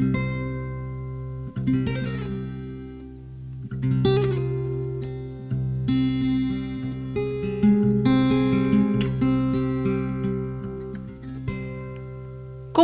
thank you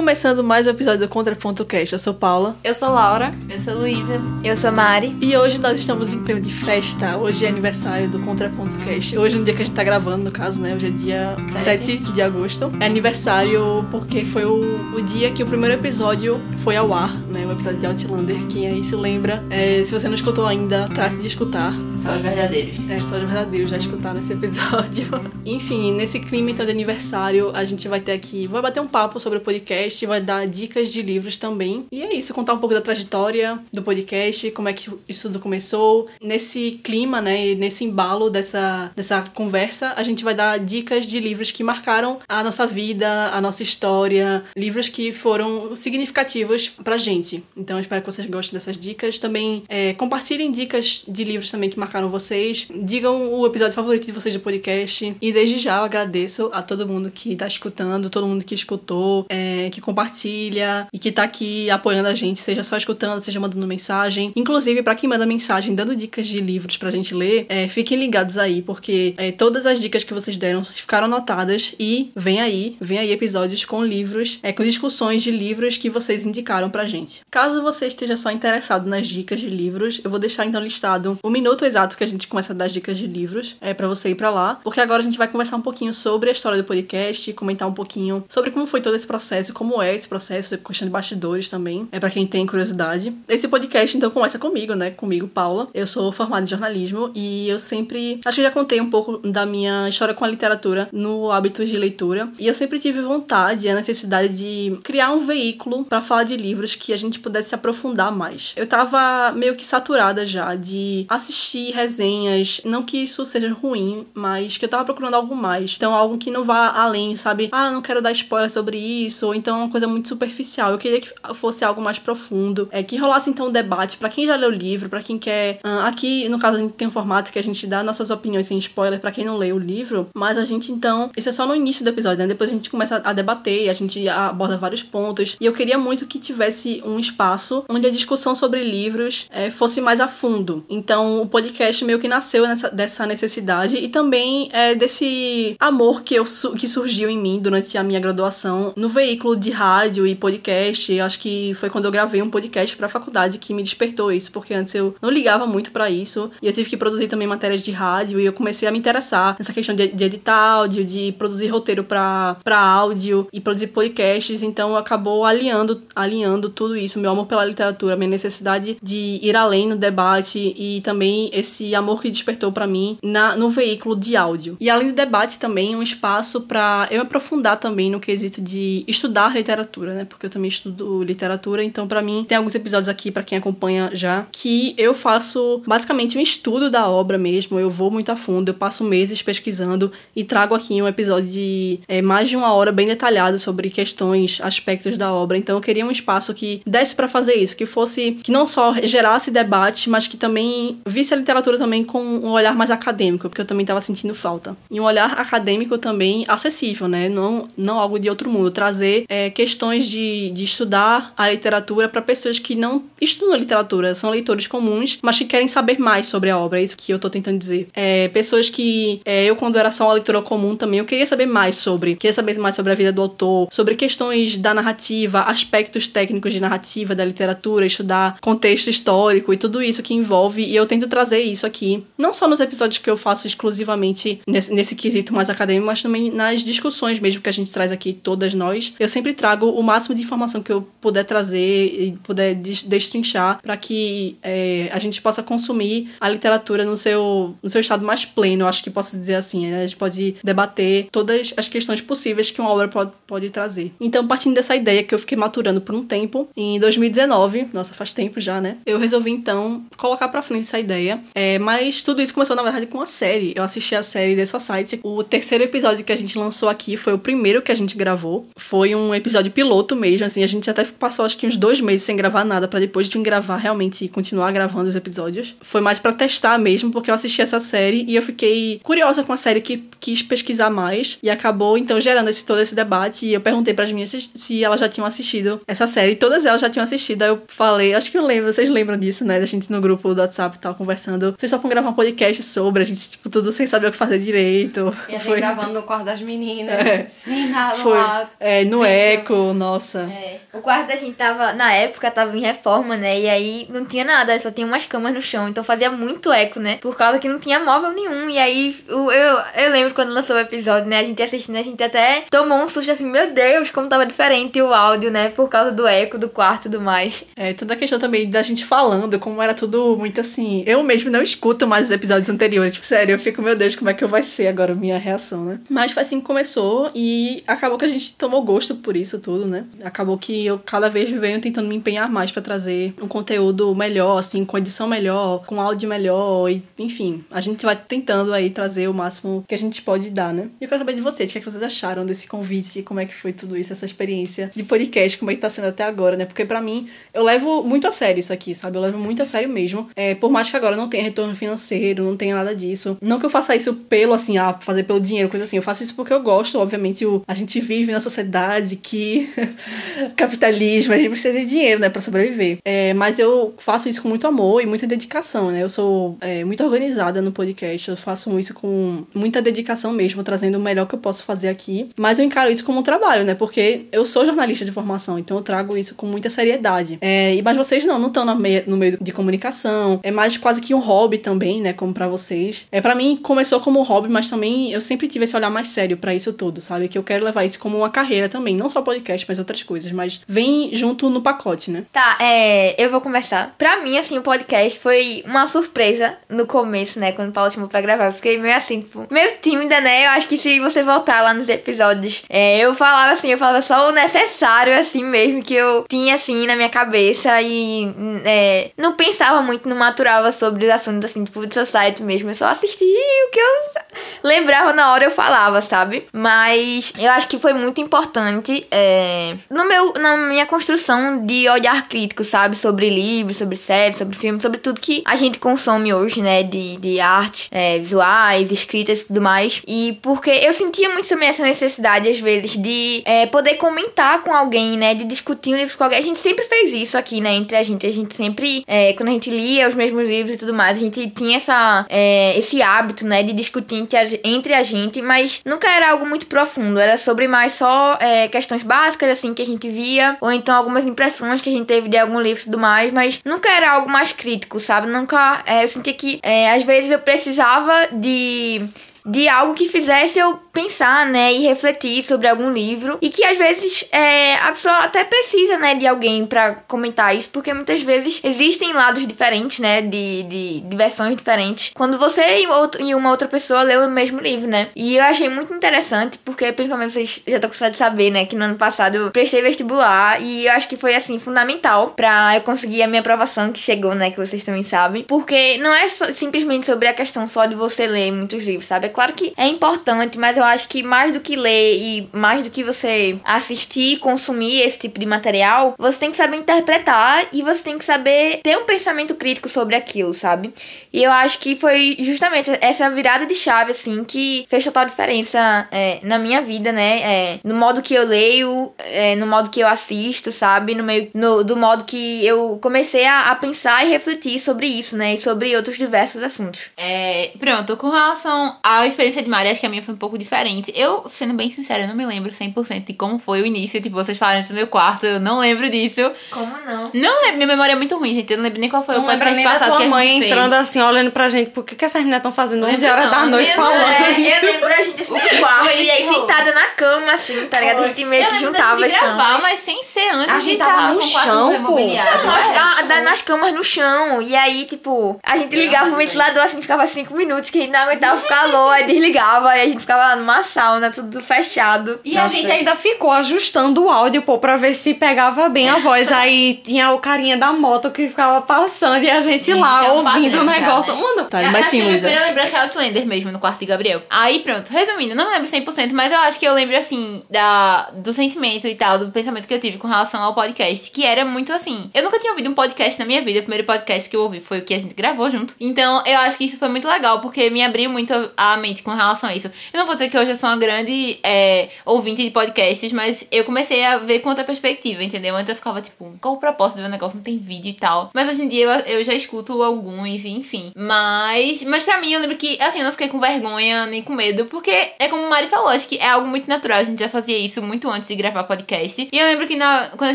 Começando mais um episódio do Contraponto Cast. Eu sou Paula. Eu sou Laura. Eu sou Luísa. Eu sou Mari. E hoje nós estamos em clima de festa. Hoje é aniversário do Contraponto Cast. Hoje, no dia que a gente tá gravando, no caso, né? Hoje é dia Sete. 7 de agosto. É aniversário porque foi o, o dia que o primeiro episódio foi ao ar, né? O episódio de Outlander. Quem aí se lembra. É, se você não escutou ainda, trate de escutar. Só os verdadeiros. É, só os verdadeiros já escutaram esse episódio. Enfim, nesse clima então de aniversário, a gente vai ter aqui, vai bater um papo sobre o podcast, vai dar dicas de livros também. E é isso, contar um pouco da trajetória do podcast, como é que isso tudo começou. Nesse clima, né, nesse embalo dessa, dessa conversa, a gente vai dar dicas de livros que marcaram a nossa vida, a nossa história, livros que foram significativos pra gente. Então, eu espero que vocês gostem dessas dicas. Também é, compartilhem dicas de livros também que marcaram vocês. Digam o episódio favorito de vocês do podcast. E desde já eu agradeço a todo mundo que tá escutando, todo mundo que escutou, é, que compartilha e que tá aqui apoiando a gente, seja só escutando, seja mandando mensagem. Inclusive, pra quem manda mensagem dando dicas de livros pra gente ler, é, fiquem ligados aí, porque é, todas as dicas que vocês deram ficaram anotadas e vem aí, vem aí episódios com livros, é, com discussões de livros que vocês indicaram pra gente. Caso você esteja só interessado nas dicas de livros, eu vou deixar então listado o minuto exato que a gente começa a dar as dicas de livros, é para você ir pra lá, porque agora a gente vai conversar um pouquinho sobre a história do podcast, comentar um pouquinho sobre como foi todo esse processo, como é esse processo, questão de bastidores também, é para quem tem curiosidade. Esse podcast então começa comigo, né? Comigo, Paula. Eu sou formada em jornalismo e eu sempre, acho que já contei um pouco da minha história com a literatura no hábito de leitura, e eu sempre tive vontade, a necessidade de criar um veículo para falar de livros que a gente pudesse se aprofundar mais. Eu tava meio que saturada já de assistir resenhas, não que isso seja ruim, mas que eu tava procurando algo mais. Então, algo que não vá além, sabe? Ah, não quero dar spoiler sobre isso, ou então uma coisa muito superficial. Eu queria que fosse algo mais profundo, é que rolasse então um debate para quem já leu o livro, para quem quer. ah, aqui, no caso, a gente tem um formato que a gente dá nossas opiniões sem spoiler para quem não leu o livro, mas a gente então. Isso é só no início do episódio, né? Depois a gente começa a debater, a gente aborda vários pontos. E eu queria muito que tivesse um espaço onde a discussão sobre livros é, fosse mais a fundo. Então, o podcast meio que nasceu nessa, dessa necessidade e também é, desse amor que, eu, que surgiu em mim durante a minha graduação no veículo de rádio e podcast. Eu acho que foi quando eu gravei um podcast pra faculdade que me despertou isso, porque antes eu não ligava muito pra isso e eu tive que produzir também matérias de rádio e eu comecei a me interessar nessa questão de, de editar áudio, de produzir roteiro pra áudio e produzir podcasts. Então acabou alinhando, alinhando tudo isso, meu amor pela literatura, minha necessidade de ir além no debate e também esse amor que despertou pra mim na, no veículo de áudio. E além do debate também um espaço pra eu me aprofundar também no quesito de estudar literatura, né? Porque eu também estudo literatura, então pra mim tem alguns episódios aqui pra quem acompanha já que eu faço basicamente um estudo da obra mesmo, eu vou muito a fundo, eu passo meses pesquisando e trago aqui um episódio de é, mais de uma hora bem detalhado sobre questões, aspectos da obra. Então eu queria um espaço que desse pra fazer isso, que fosse que não só gerasse debate, mas que também visse a literatura também com um olhar mais acadêmico, porque eu também estava sentindo falta. E um olhar acadêmico também acessível, né? Não, não algo de outro mundo. Trazer é, questões de, de estudar a literatura para pessoas que não estudam literatura, são leitores comuns, mas que querem saber mais sobre a obra. É isso que eu tô tentando dizer. É, pessoas que é, eu, quando era só uma leitora comum também, eu queria saber mais sobre. Queria saber mais sobre a vida do autor, sobre questões da narrativa, aspectos técnicos de narrativa da literatura, estudar contexto histórico e tudo isso que envolve. E eu tento trazer isso aqui, não só nos episódios que eu faço exclusivamente nesse, nesse quesito mais acadêmico, mas também nas discussões mesmo que a gente traz aqui, todas nós. Eu sempre trago o máximo de informação que eu puder trazer e puder des- destrinchar para que é, a gente possa consumir a literatura no seu, no seu estado mais pleno, acho que posso dizer assim. né? A gente pode debater todas as questões possíveis que uma obra pode, pode trazer. Então, partindo dessa ideia que eu fiquei maturando por um tempo, em 2019, nossa, faz tempo já, né? Eu resolvi então colocar pra frente essa ideia. É, mas tudo isso começou, na verdade, com uma série. Eu assisti a série The Society. O terceiro episódio que a gente lançou aqui foi o primeiro que a gente gravou. Foi um episódio piloto mesmo, assim, a gente até passou acho que uns dois meses sem gravar nada para depois de gravar realmente continuar gravando os episódios. Foi mais para testar mesmo, porque eu assisti essa série e eu fiquei curiosa com a série que quis pesquisar mais e acabou então gerando esse todo esse debate e eu perguntei para as meninas se, se elas já tinham assistido essa série, e todas elas já tinham assistido. Aí eu falei, acho que eu lembro, vocês lembram disso, né? Da gente no grupo do WhatsApp e tal conversando. Vocês só pra gravar um podcast sobre, a gente tipo tudo sem saber o que fazer direito. E a gente Foi... gravando no quarto das meninas. É. Sim, nada Foi. lá. É, no Deixa. eco, nossa. É. O quarto da gente tava, na época, tava em reforma, né? E aí não tinha nada, só tinha umas camas no chão. Então fazia muito eco, né? Por causa que não tinha móvel nenhum. E aí eu, eu, eu lembro quando lançou o episódio, né? A gente assistindo, a gente até tomou um susto assim, meu Deus, como tava diferente o áudio, né? Por causa do eco do quarto e tudo mais. É, toda a questão também da gente falando, como era tudo muito assim. Eu mesmo não escuto mais os episódios anteriores. Tipo, sério, eu fico, meu Deus, como é que vai ser agora minha reação, né? Mas foi assim que começou e acabou que a gente tomou gosto por isso tudo, né? Acabou que eu cada vez venho tentando me empenhar mais para trazer um conteúdo melhor, assim, com edição melhor, com áudio melhor, e enfim, a gente vai tentando aí trazer o máximo que a gente pode dar, né? E eu quero saber de vocês, o que, é que vocês acharam desse convite, como é que foi tudo isso, essa experiência de podcast, como é que tá sendo até agora, né? Porque para mim, eu levo muito a sério isso aqui, sabe? Eu levo muito a sério mesmo. É, por mais que agora não tenha retorno financeiro, não tenha nada disso. Não que eu faça isso pelo, assim, ah, fazer pelo dinheiro, coisa assim. Eu faço isso porque eu gosto, obviamente, o, a gente vive na sociedade que capitalismo, a gente precisa de dinheiro, né, pra sobreviver. É, mas eu faço isso com muito amor e muita dedicação, né? Eu sou é, muito organizada no podcast, eu faço isso com muita dedicação mesmo, trazendo o melhor que eu posso fazer aqui. Mas eu encaro isso como um trabalho, né? Porque eu sou jornalista de formação, então eu trago isso com muita seriedade. É, mas vocês não, não estão no meio de comunicação. É mais quase que um hobby também, né? Como para vocês. É para mim começou como um hobby, mas também eu sempre tive esse olhar mais sério para isso tudo, sabe? Que eu quero levar isso como uma carreira também, não só podcast, mas outras coisas. Mas vem junto no pacote, né? Tá, é, eu vou começar. Pra mim, assim, o podcast foi uma surpresa no começo, né? Quando o Paulo chamou pra gravar. Eu fiquei meio assim, tipo, meio tímida, né? Eu acho que se você voltar lá nos episódios, é, eu falava assim, eu falava só o necessário, assim mesmo, que eu tinha assim na minha cabeça e é, não pensava muito, não maturava sobre os assuntos assim, tipo, de society mesmo. Eu só assistia o que eu lembrava na hora eu falava, sabe? Mas eu acho que foi muito importante é, no meu, na minha construção de olhar crítico, sabe? Sobre livros, sobre séries, sobre filmes, sobre tudo que a gente consome hoje, né? De, de arte, é, visuais, escritas e tudo mais. E porque eu sentia muito também essa necessidade, às vezes, de é, poder comentar com alguém, né? De discutir um livro com alguém. A gente sempre fez isso aqui, né? Entre a gente. A gente sempre, é, quando a gente lia os mesmos livros e tudo mais, a gente tinha essa, é, esse hábito, né? De discutir entre a, entre a gente, mas nunca era algo muito profundo. Era sobre mais só é, questões básicas, assim, que a gente via, ou então algumas impressões que a gente teve de algum livro e tudo mais, mas nunca era algo mais crítico, sabe? Nunca. É, eu sentia que é, às vezes eu precisava de de algo que fizesse eu pensar, né, e refletir sobre algum livro. E que às vezes é, a pessoa até precisa, né, de alguém para comentar isso, porque muitas vezes existem lados diferentes, né, de, de, de versões diferentes, quando você e, outro, e uma outra pessoa lê o mesmo livro, né, e eu achei muito interessante, porque principalmente vocês já estão cansados de saber, né, que no ano passado eu prestei vestibular e eu acho que foi, assim, fundamental para eu conseguir a minha aprovação que chegou, né, que vocês também sabem, porque não é simplesmente sobre a questão só de você ler muitos livros, sabe, é claro que é importante, mas eu acho que mais do que ler e mais do que você assistir consumir esse tipo de material, você tem que saber interpretar e você tem que saber ter um pensamento crítico sobre aquilo, sabe? E eu acho que foi justamente essa virada de chave, assim, que fez total diferença é, na minha vida, né? É, no modo que eu leio, é, no modo que eu assisto, sabe? No meio, no, do modo que eu comecei a, a, pensar e refletir sobre isso, né? E sobre outros diversos assuntos. É, pronto, com relação à experiência de Maria, acho que a minha foi um pouco diferente. Eu, sendo bem sincera, eu não me lembro 100% de como foi o início. Tipo, vocês falaram isso no meu quarto, eu não lembro disso. Como não? Não lembro, minha memória é muito ruim, gente. Eu não lembro nem qual foi não o podcast passado da tua que mãe entrando assim, olhando pra gente. Por que, que essas meninas estão fazendo 11 horas não, da noite falando? É, eu lembro a gente assim no quarto e aí sentada na cama, assim, tá ligado? A gente meio que juntava as gravar, camas. mas sem ser antes a gente tava no chão, pô. Não, nas camas no chão. E aí, tipo, a gente ligava o ventilador assim, ficava 5 minutos, que a gente não aguentava ficar calor, aí desligava, aí a gente ficava numa sauna, tudo fechado. E a gente ainda ficou ajustando o áudio, pô, pra ver se pegava bem a voz. Aí tinha o carinha da moto que ficava passando e a gente lá é um ouvindo o negócio. né? Mano, Tá, mas sim, Luísa. Primeira lembrança é Outlander mesmo, no quarto de Gabriel. Aí pronto, resumindo, não lembro 100%, mas eu acho que eu lembro assim, da, do sentimento e tal, do pensamento que eu tive com relação ao podcast, que era muito assim. Eu nunca tinha ouvido um podcast na minha vida, o primeiro podcast que eu ouvi foi o que a gente gravou junto. Então eu acho que isso foi muito legal, porque me abriu muito a mente com relação a isso. Eu não vou dizer que hoje eu sou uma grande é, ouvinte de podcasts, mas eu comecei a ver com outra perspectiva, entendeu? Antes eu ficava tipo, qual o propósito um negócio? Não tem vídeo e tal. Mas hoje em dia eu, eu já escuto alguns, enfim. Mas, mas pra mim, eu lembro que, assim, eu não fiquei com vergonha nem com medo, porque é como o Mari falou, acho que é algo muito natural. A gente já fazia isso muito antes de gravar podcast. E eu lembro que na, quando a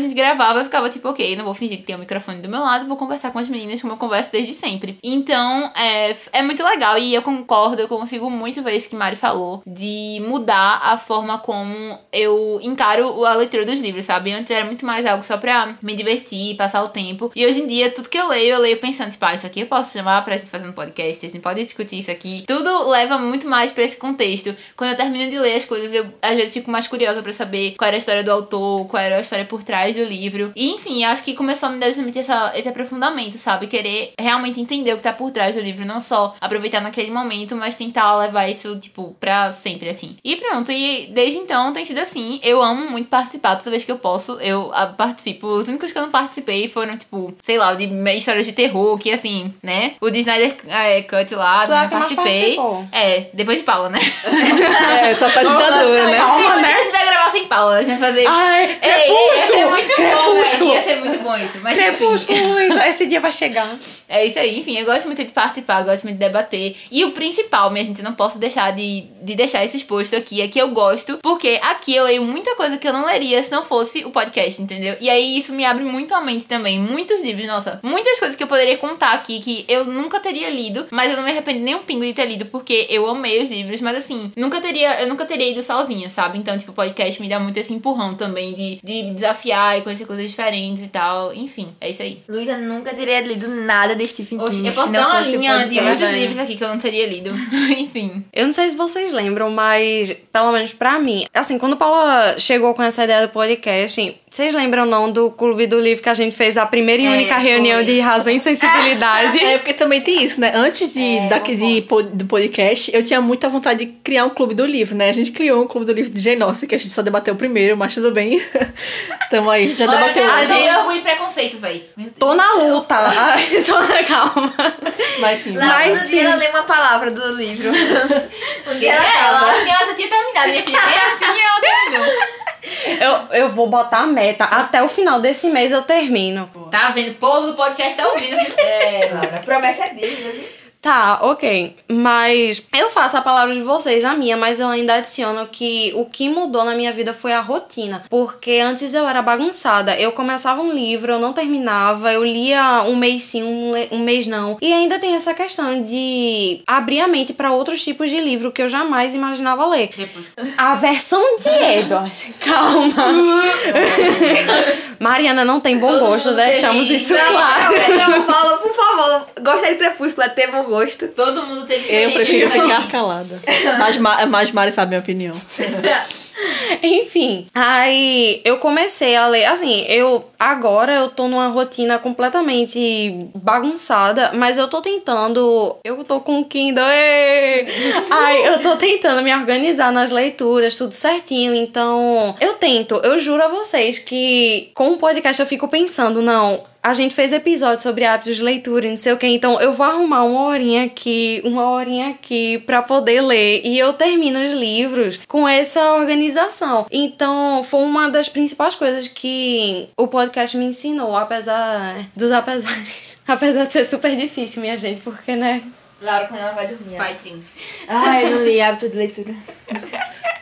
gente gravava, eu ficava tipo, ok, não vou fingir que tem um microfone do meu lado, vou conversar com as meninas como eu converso desde sempre. Então, é, é muito legal e eu concordo, eu consigo muito ver isso que Mari falou, de mudar a forma como eu encaro a leitura dos livros, sabe? Antes era muito mais algo só pra me divertir, passar o tempo. E hoje em dia, tudo que eu leio, eu leio pensando, tipo, ah, isso aqui eu posso chamar pra gente fazer um podcast, a gente pode discutir isso aqui. Tudo leva muito mais pra esse contexto. Quando eu termino de ler as coisas, eu às vezes fico mais curiosa pra saber qual era a história do autor, qual era a história por trás do livro. E enfim, acho que começou a me dar justamente essa, esse aprofundamento, sabe? Querer realmente entender o que tá por trás do livro, não só aproveitar naquele momento, mas tentar levar isso, tipo, pra sempre, assim. E pronto, e desde então tem sido assim. Eu amo muito participar, toda vez que eu posso, eu ah, participo. Os únicos que eu não participei foram, tipo, sei lá, de histórias de terror, que assim, né? O de Snyder é, Cut lá, Tu é não participei. É, depois de Paula, né? É, sou apresentadora, né? Calma, né? A gente vai gravar sem Paula, a gente vai fazer. Ai, Ei, ia ser crepúsculo! muito Crepúsculo! bom, né? Ia ser muito bom isso. Mas enfim. Crepúsculo, Luísa. Esse dia vai chegar. É isso aí, enfim, eu gosto muito de participar, gosto muito de debater. E o principal, minha gente, eu não posso deixar de, de deixar esse exposto aqui, é que eu gosto, porque aqui eu leio muita coisa que eu não leria se não fosse o podcast, entendeu? E aí isso me abre muito a mente também. Muitos livros, nossa, muitas coisas que eu poderia contar aqui que eu nunca teria lido, mas eu não me arrependo nem um pingo de ter lido, porque eu amei os livros, mas assim, nunca teria, eu nunca teria ido sozinha, sabe? Então, tipo, o podcast me dá muito esse empurrão também de, de desafiar e conhecer coisas diferentes e tal. Enfim, é isso aí. Luísa nunca teria lido nada de Stephen Oxe, King. eu posso dar uma linha de muitos livros aqui que eu não teria lido. Enfim. Eu não sei se vocês lembram, mas pelo menos pra mim, assim, quando Paula chegou com essa ideia do podcast, vocês lembram não do Clube do Livro que a gente fez a primeira e É, única foi. reunião de razão e sensibilidade? É, porque também tem isso, né? Antes de, daqui de, do podcast, eu tinha muita vontade de criar um clube do livro, né? A gente criou um clube do livro de Austen, que a gente só debateu o primeiro, mas tudo bem. Tamo aí, a gente já Olha, debateu. cara, A gente... orgulho e preconceito, Deus. Tô na luta. Ai, tô na calma. Mas sim. Lá, Mas sim. ela lê uma palavra do livro. um E dia ela ela, acaba. assim, ela já tinha terminado. Minha filha, nem assim ela terminou. Eu, eu vou botar a meta. Até o final desse mês eu termino. Tá vendo? O povo do podcast tá ouvindo. viu? É. A promessa é dele. Tá, ok. Mas eu faço a palavra de vocês, a minha, mas eu ainda adiciono que o que mudou na minha vida foi a rotina. Porque antes eu era bagunçada. Eu começava um livro, eu não terminava, eu lia um mês sim, um, um mês não. E ainda tem essa questão de abrir a mente para outros tipos de livro que eu jamais imaginava ler. Depois. A versão de Edward. Calma. Mariana não tem bom gosto, mundo deixamos isso Não, claro. Não, não, Paula, por favor. Gostar de Crepúsculo é ter bom gosto. Todo mundo teve Eu prefiro ficar calada. Mas, Ma- mas Mari sabe a minha opinião. Enfim, aí eu comecei a ler. Assim, eu agora eu tô numa rotina completamente bagunçada, mas eu tô tentando. Eu tô com o Kindle. ê! Ai, eu tô tentando me organizar nas leituras, tudo certinho. Então, eu tento. Eu juro a vocês que com o podcast eu fico pensando, não. A gente fez episódio sobre hábitos de leitura e não sei o que, então eu vou arrumar uma horinha aqui, uma horinha aqui pra poder ler. E eu termino os livros com essa organização. Então, foi uma das principais coisas que o podcast me ensinou, apesar dos apesares. apesar de ser super difícil, minha gente, porque, né? Laura, quando ela vai dormir. ela- Fighting. Ai, eu não li hábito de leitura.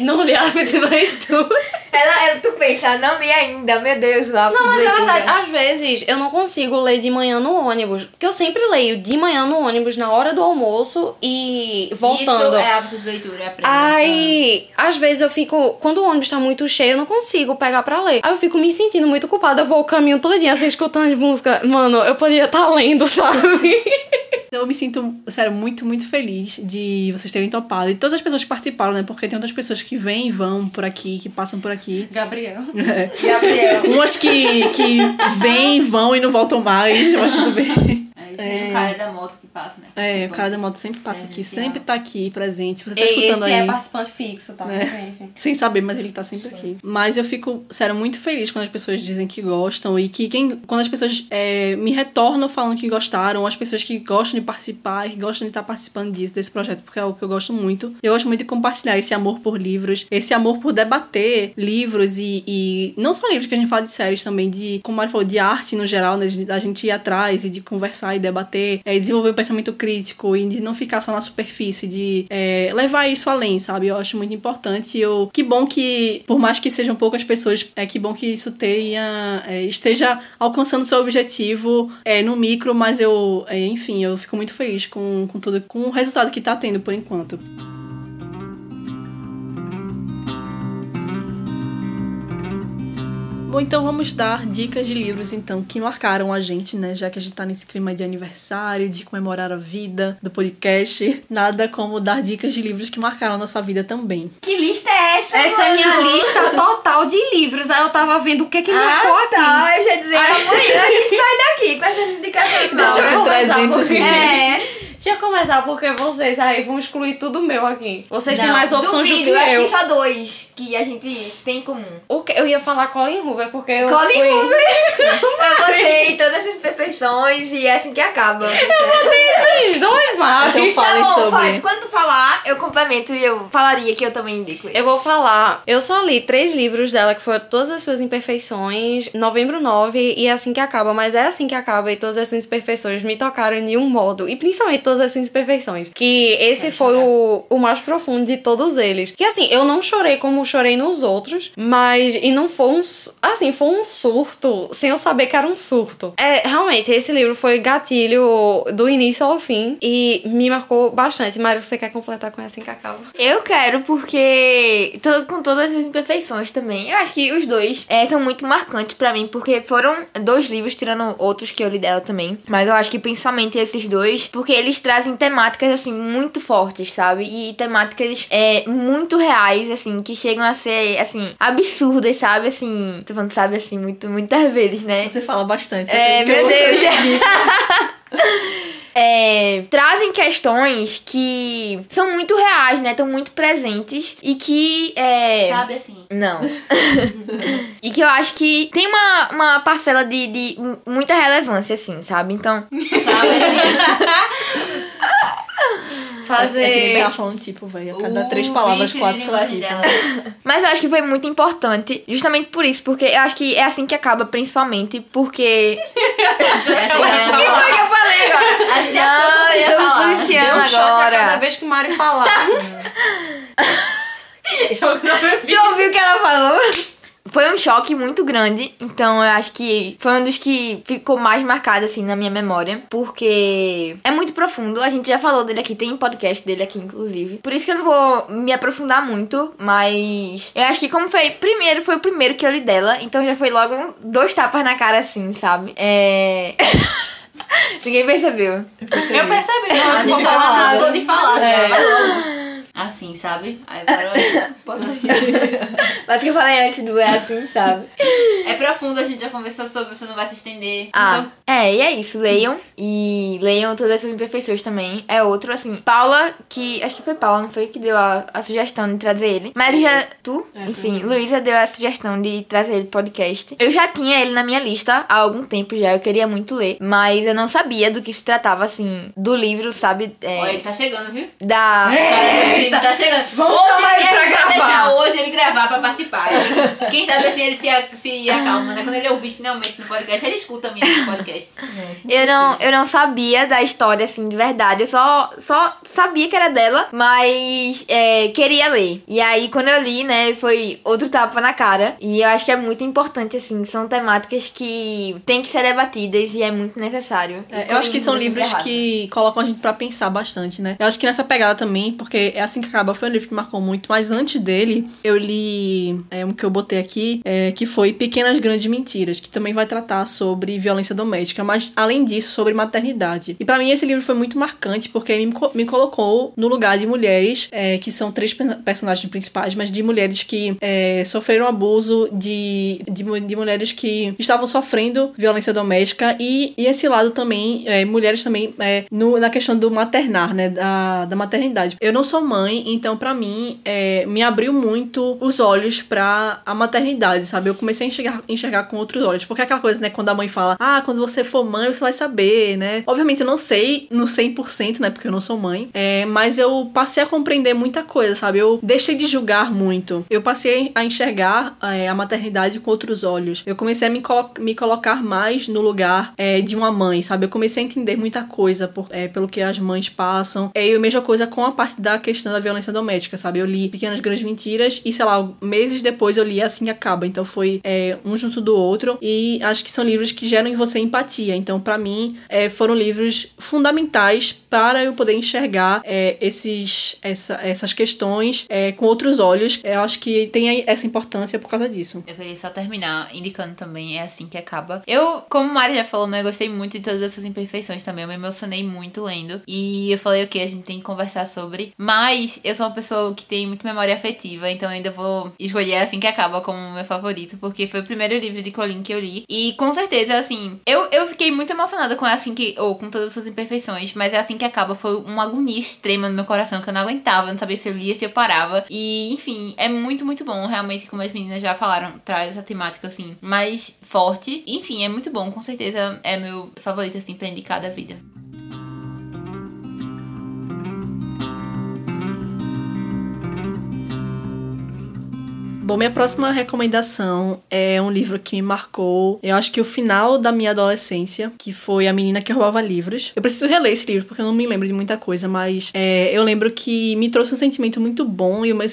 Não li hábito de leitura. Ela, ela, tu pensa, não li ainda, meu Deus, o hábito Não, mas é verdade, às vezes eu não consigo ler de manhã no ônibus. Porque eu sempre leio de manhã no ônibus, na hora do almoço e voltando. Isso é hábito de leitura, é. Aí, às vezes eu fico. Quando o ônibus tá muito cheio, eu não consigo pegar pra ler. Aí eu fico me sentindo muito culpada. Eu vou o caminho todinho assim, escutando música. Mano, eu poderia estar lendo, sabe? Eu me sinto, sério, muito, muito feliz de vocês terem topado. E todas as pessoas que participaram, né? Porque tem outras pessoas que vêm e vão por aqui, que passam por aqui. Gabriel. É. Gabriel. Umas que, que vêm, vão e não voltam mais, mas tudo bem. É, aí, o cara da moto que passa, né? É, o cara da moto sempre passa É, aqui, sempre é. tá aqui presente. Se você tá Ei, escutando esse aí. é participante fixo, tá? É. gente? Sem saber, mas ele tá sempre aqui. Mas eu fico, sério, muito feliz quando as pessoas dizem que gostam e que quem, quando as pessoas é, me retornam falando que gostaram, as pessoas que gostam de participar, que gostam de estar participando disso, desse projeto, porque é algo que eu gosto muito. Eu gosto muito de compartilhar esse amor por livros, esse amor por debater livros e, e não só livros que a gente fala de séries também, de, como a Mari falou, de arte no geral, né? Da gente ir atrás e de conversar e debater, é, desenvolver um pensamento crítico e de não ficar só na superfície, de é, levar isso além, sabe? Eu acho muito importante. e Eu, que bom que, por mais que sejam poucas pessoas, é que bom que isso tenha, é, esteja alcançando seu objetivo é, no micro, mas eu, é, enfim, eu fico muito feliz com, com tudo, com o resultado que tá tendo por enquanto. Bom, então vamos dar dicas de livros, então, que marcaram a gente, né? Já que a gente tá nesse clima de aniversário, de comemorar a vida do podcast. Nada como dar dicas de livros que marcaram a nossa vida também. Que lista é essa? Essa é a minha mano? lista total de livros. Aí eu tava vendo o que que marcou Ah, aqui. tá. Eu já dizia, amanhã a gente sai daqui com essas indicações Deixa eu começar 300 porque... É. Deixa eu começar porque vocês aí vão excluir tudo meu aqui. Vocês têm Não, mais opções duvido, do que eu. acho eu. que só dois que a gente tem em comum. O que? Eu ia falar Colin Hoover porque eu Colin fui... Hoover. eu gostei todas essas perfeições e é assim que acaba. Esses dois, Mari. Então falem Tá bom, sobre. fala. Quando tu falar, eu complemento e eu falaria que eu também indico. Eu vou falar. Eu só li três livros dela, que foram Todas as Suas Imperfeições, Novembro 9 e É Assim Que Acaba. Mas é assim que acaba e Todas as Suas Imperfeições me tocaram de um modo. E principalmente Todas as Imperfeições. Que esse foi o, o mais profundo de todos eles. Que assim, eu não chorei como chorei nos outros, mas. E não foi um. Assim, foi um surto, sem eu saber que era um surto. É, realmente, esse livro foi gatilho do início ao fim e me marcou bastante. Mário, você quer completar com Assim Que Acaba? Eu quero porque tô com todas as imperfeições também. Eu acho que os dois é, são muito marcantes pra mim, porque foram dois livros, tirando outros que eu li dela também. Mas eu acho que principalmente esses dois, porque eles trazem temáticas, assim, muito fortes, sabe? E temáticas é, muito reais, assim, que chegam a ser, assim, absurdas, sabe? Assim, tô falando, sabe, assim, muito, muitas vezes, né? Você fala bastante. É, meu Deus. É, trazem questões que são muito reais, né? Estão muito presentes e que. É... Sabe assim. Não. e que eu acho que tem uma, uma parcela de, de muita relevância, assim, sabe? Então. Sabe assim. Fazer. É que nem falando, tipo, velho, a cada três palavras, quatro são tipo. Mas eu acho que foi muito importante, justamente por isso, porque eu acho que é assim que acaba, principalmente, porque. Essa O que é foi que eu falei agora? A gente achou que Não, ia estou me falar. Deu um shot a cada agora. vez que o Mário falar. Tu ouviu o que ela falou? Foi um choque muito grande, então eu acho que foi um dos que ficou mais marcado assim na minha memória, porque é muito profundo. A gente já falou dele aqui, tem podcast dele aqui inclusive. Por isso que eu não vou me aprofundar muito, mas eu acho que como foi, primeiro foi o primeiro que eu li dela, então já foi logo dois tapas na cara assim, sabe? É Ninguém percebeu. Eu percebi, A não gente vou tava falar cansou nada. de falar, É. Assim, sabe? Aí parou aí. Mas que eu falei antes do é assim, sabe? É profundo, a gente já conversou sobre, você não vai se estender. Ah, é, e é isso. Leiam. E leiam todas essas imperfeições também. É outro, assim. Paula, que. Acho que foi Paula, não foi? Que deu a, a sugestão de trazer ele. Mas já. Tu? Enfim, Luísa deu a sugestão de trazer ele pro podcast. Eu já tinha ele na minha lista há algum tempo já. Eu queria muito ler. Mas eu não sabia do que se tratava, assim. Do livro, sabe? É, Olha, ele tá chegando, viu? da. Cara, ele tá chegando. Vamos hoje chamar ele é pra gravar. deixar hoje ele gravar pra participar. Ele- Quem sabe assim ele se, se acalma, né? Quando ele ouvir finalmente no podcast, ele escuta mesmo no podcast. Eu não, eu não sabia da história, assim, de verdade. Eu só, só sabia que era dela, mas é, queria ler. E aí, quando eu li, né, foi outro tapa na cara. E eu acho que é muito importante, assim. São temáticas que têm que ser debatidas e é muito necessário. É, eu acho que são livros errado. que colocam a gente pra pensar bastante, né? Eu acho que nessa pegada também, porque é Assim que acaba foi um livro que marcou muito, mas antes dele, eu li é, um que eu botei aqui, é, que foi Pequenas Grandes Mentiras, que também vai tratar sobre violência doméstica, mas além disso, sobre maternidade. E para mim esse livro foi muito marcante, porque me, me colocou no lugar de mulheres, é, que são três personagens principais, mas de mulheres que é, sofreram abuso, de, de, de, mulheres que estavam sofrendo violência doméstica, e, e esse lado também, é, mulheres também, é, no, na questão do maternar, né, da, da maternidade. Eu não sou mãe, então para mim é, me abriu muito os olhos para a maternidade, sabe? Eu comecei a enxergar, enxergar com outros olhos, porque é aquela coisa, né, quando a mãe fala, ah, quando você for mãe, você vai saber, né? Obviamente eu não sei no 100%, né, porque eu não sou mãe, é, mas eu passei a compreender muita coisa, sabe? Eu deixei de julgar muito. Eu passei a enxergar é, a maternidade com outros olhos. Eu comecei a me, colo me colocar mais no lugar é, de uma mãe, sabe? Eu comecei a entender muita coisa por, é, pelo que as mães passam. É, e a mesma coisa com a parte da questão da violência doméstica, sabe? Eu li Pequenas Grandes Mentiras e, sei lá, meses depois eu li Assim Acaba. Então foi é, um junto do outro. E acho que são livros que geram em você empatia. Então, para mim, é, foram livros fundamentais para eu poder enxergar é, esses, essa, essas questões é, com outros olhos. Eu acho que tem essa importância por causa disso. Eu queria só terminar indicando também, é assim que acaba. Eu, como Mari já falou, né, eu gostei muito de todas essas imperfeições também. Eu me emocionei muito lendo. E eu falei, ok, a gente tem que conversar sobre. Mas eu sou uma pessoa que tem muita memória afetiva, então ainda vou escolher assim que acaba como meu favorito, porque foi o primeiro livro de Colin que eu li. E com certeza, assim, eu, eu fiquei muito emocionada com assim que. ou com todas as suas imperfeições, mas é assim que acaba foi uma agonia extrema no meu coração que eu não aguentava, não sabia se eu lia, se eu parava. E, enfim, é muito, muito bom. Realmente, como as meninas já falaram, traz essa temática assim mais forte. Enfim, é muito bom, com certeza é meu favorito assim pra indicar da vida. Bom, minha próxima recomendação é um livro que me marcou, eu acho que o final da minha adolescência, que foi A Menina que Roubava Livros. Eu preciso reler esse livro, porque eu não me lembro de muita coisa, mas é, eu lembro que me trouxe um sentimento muito bom e uma,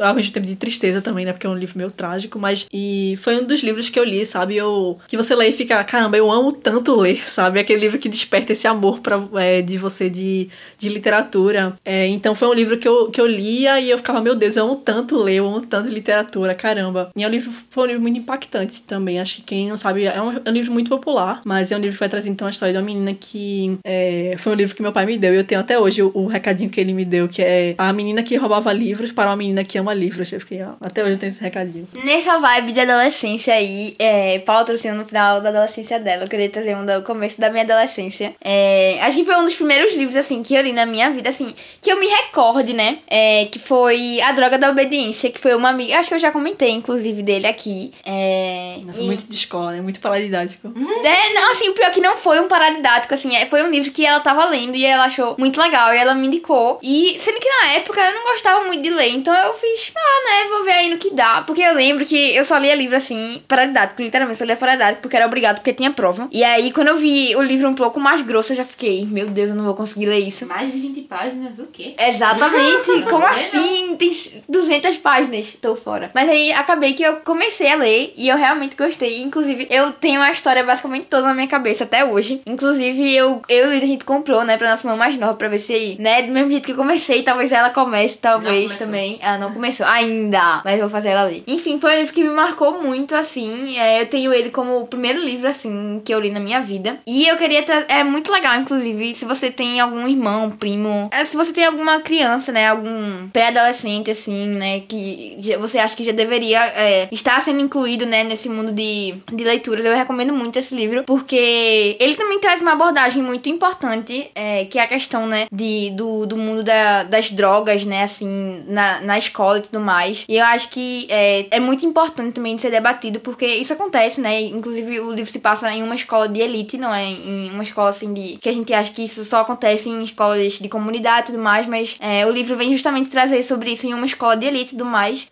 ao mesmo tempo de tristeza também, né? Porque é um livro meio trágico, mas e foi um dos livros que eu li, sabe? Eu, que você lê e fica, caramba, eu amo tanto ler, sabe? Aquele livro que desperta esse amor pra, é, de você de, de literatura. É, então foi um livro que eu, que eu lia e eu ficava, meu Deus, eu amo tanto ler, eu amo tanto literatura literatura, caramba. E é um livro, foi um livro muito impactante também. Acho que quem não sabe, é um, é um livro muito popular, mas é um livro que vai trazer então a história de uma menina que é, foi um livro que meu pai me deu. E eu tenho até hoje o, o, recadinho que ele me deu, que é a menina que roubava livros para uma menina que ama livros. Eu fiquei, ó, até hoje eu tenho esse recadinho. Nessa vibe de adolescência aí, é, trouxe no final da adolescência dela. Eu queria trazer um do começo da minha adolescência. É, acho que foi um dos primeiros livros, assim, que eu li na minha vida, assim, que eu me recorde, né? É, que foi A Droga da Obediência, que foi uma amiga. Acho que eu já comentei, inclusive, dele aqui. É, Nossa, e... muito de escola, né? Muito paradidático. É, não, assim, o pior é que não foi um paradidático, assim, é, foi um livro que ela tava lendo e ela achou muito legal e ela me indicou. E sendo que na época eu não gostava muito de ler, então eu fiz, ah, né, vou ver aí no que dá. Porque eu lembro que eu só lia livro assim, paradidático, literalmente, eu lia paradidático porque era obrigado, porque tinha prova. E aí, quando eu vi o livro um pouco mais grosso, eu já fiquei, meu Deus, eu não vou conseguir ler isso. Mais de 20 páginas, o quê? Exatamente, como assim? Tem 200 páginas, tô fora Mas aí acabei que eu comecei a ler e eu realmente gostei. Inclusive, eu tenho a história basicamente toda na minha cabeça até hoje. Inclusive, eu, eu e a gente comprou, né, pra nossa irmã mais nova, pra ver se, né, do mesmo jeito que eu comecei, talvez ela comece, talvez também. Ela não começou ainda, mas eu vou fazer ela ler. Enfim, foi um livro que me marcou muito, assim. É, eu tenho ele como o primeiro livro, assim, que eu li na minha vida. E eu queria. É muito legal, inclusive, se você tem algum irmão, primo, é, se você tem alguma criança, né, algum pré-adolescente, assim, né, que você acha acho que já deveria é, estar sendo incluído, né, nesse mundo de, de leituras. Eu recomendo muito esse livro, porque ele também traz uma abordagem muito importante, é, que é a questão, né, de, do, do mundo da, das drogas, né, assim, na, na escola e tudo mais. E eu acho que é, é muito importante também de ser debatido, porque isso acontece, né, inclusive o livro se passa em uma escola de elite, não é em uma escola, assim, de que a gente acha que isso só acontece em escolas de comunidade e tudo mais, mas é, o livro vem justamente trazer sobre isso em uma escola de elite e tudo mais.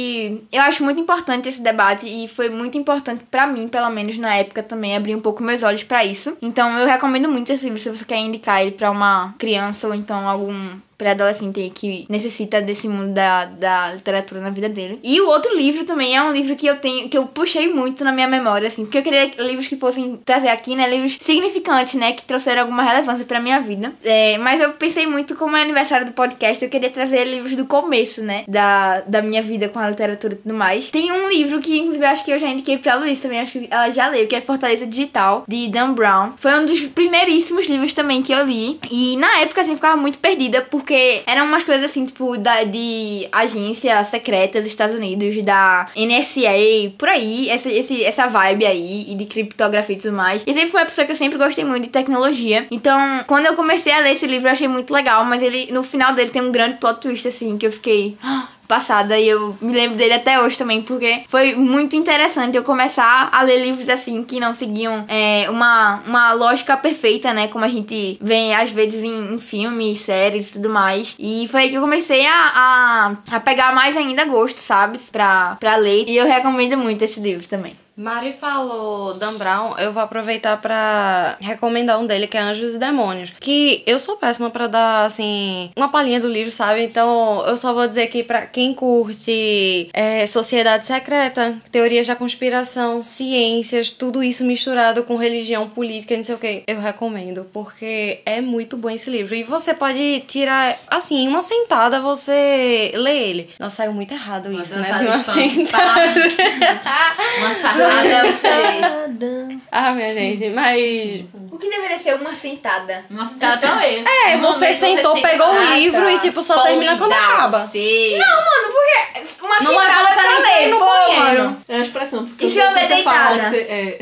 E eu acho muito importante esse debate e foi muito importante para mim, pelo menos na época também, abrir um pouco meus olhos para isso. Então eu recomendo muito esse livro se você quer indicar ele para uma criança ou então algum pré-adolescente que necessita desse mundo da, da literatura na vida dele. E o outro livro também é um livro que eu tenho, que eu puxei muito na minha memória, assim, porque eu queria livros que fossem trazer aqui, né, livros significantes, né, que trouxeram alguma relevância pra minha vida. É, mas eu pensei muito, como é aniversário do podcast, eu queria trazer livros do começo, né, da, da minha vida com a literatura e tudo mais. Tem um livro que, inclusive, acho que eu já indiquei pra Luiz também, acho que ela já leu, que é Fortaleza Digital, de Dan Brown. Foi um dos primeiríssimos livros também que eu li. E na época, assim, eu ficava muito perdida, porque eram umas coisas assim, tipo, da, de agência secreta dos Estados Unidos, da NSA, por aí, essa, esse, essa vibe aí, e de criptografia e tudo mais. E sempre foi uma pessoa que eu sempre gostei muito de tecnologia. Então, quando eu comecei a ler esse livro, eu achei muito legal, mas ele, no final dele, tem um grande plot twist, assim, que eu fiquei. "Ah, passada e eu me lembro dele até hoje também, porque foi muito interessante eu começar a ler livros assim que não seguiam é, uma, uma lógica perfeita, né? Como a gente vê às vezes em, em filmes, séries e tudo mais. E foi aí que eu comecei a, a, a pegar mais ainda gosto, sabe? Pra, pra ler. E eu recomendo muito esse livro também. Mari falou Dan Brown, eu vou aproveitar pra recomendar um dele que é Anjos e Demônios. Que eu sou péssima pra dar, assim, uma palhinha do livro, sabe? Então eu só vou dizer que pra quem curte é, Sociedade Secreta, teorias da conspiração, ciências, tudo isso misturado com religião, política, não sei o que, eu recomendo. Porque é muito bom esse livro. E você pode tirar, assim, uma sentada você lê ele. Nossa, saiu muito errado isso, né? De uma sentada. Uma eu sei. Ah, minha gente, mas. O que deveria ser uma sentada? Uma sentada pra ler. É, você momento sentou, senta pegou o lá, livro tá. e, tipo, só termina quando acaba. você. Não, mano, porque uma Não sentada levanta pra nem pra ler, no pô, banheiro. mano. É uma expressão. Porque E se eu ler você fala deitada? que você- é...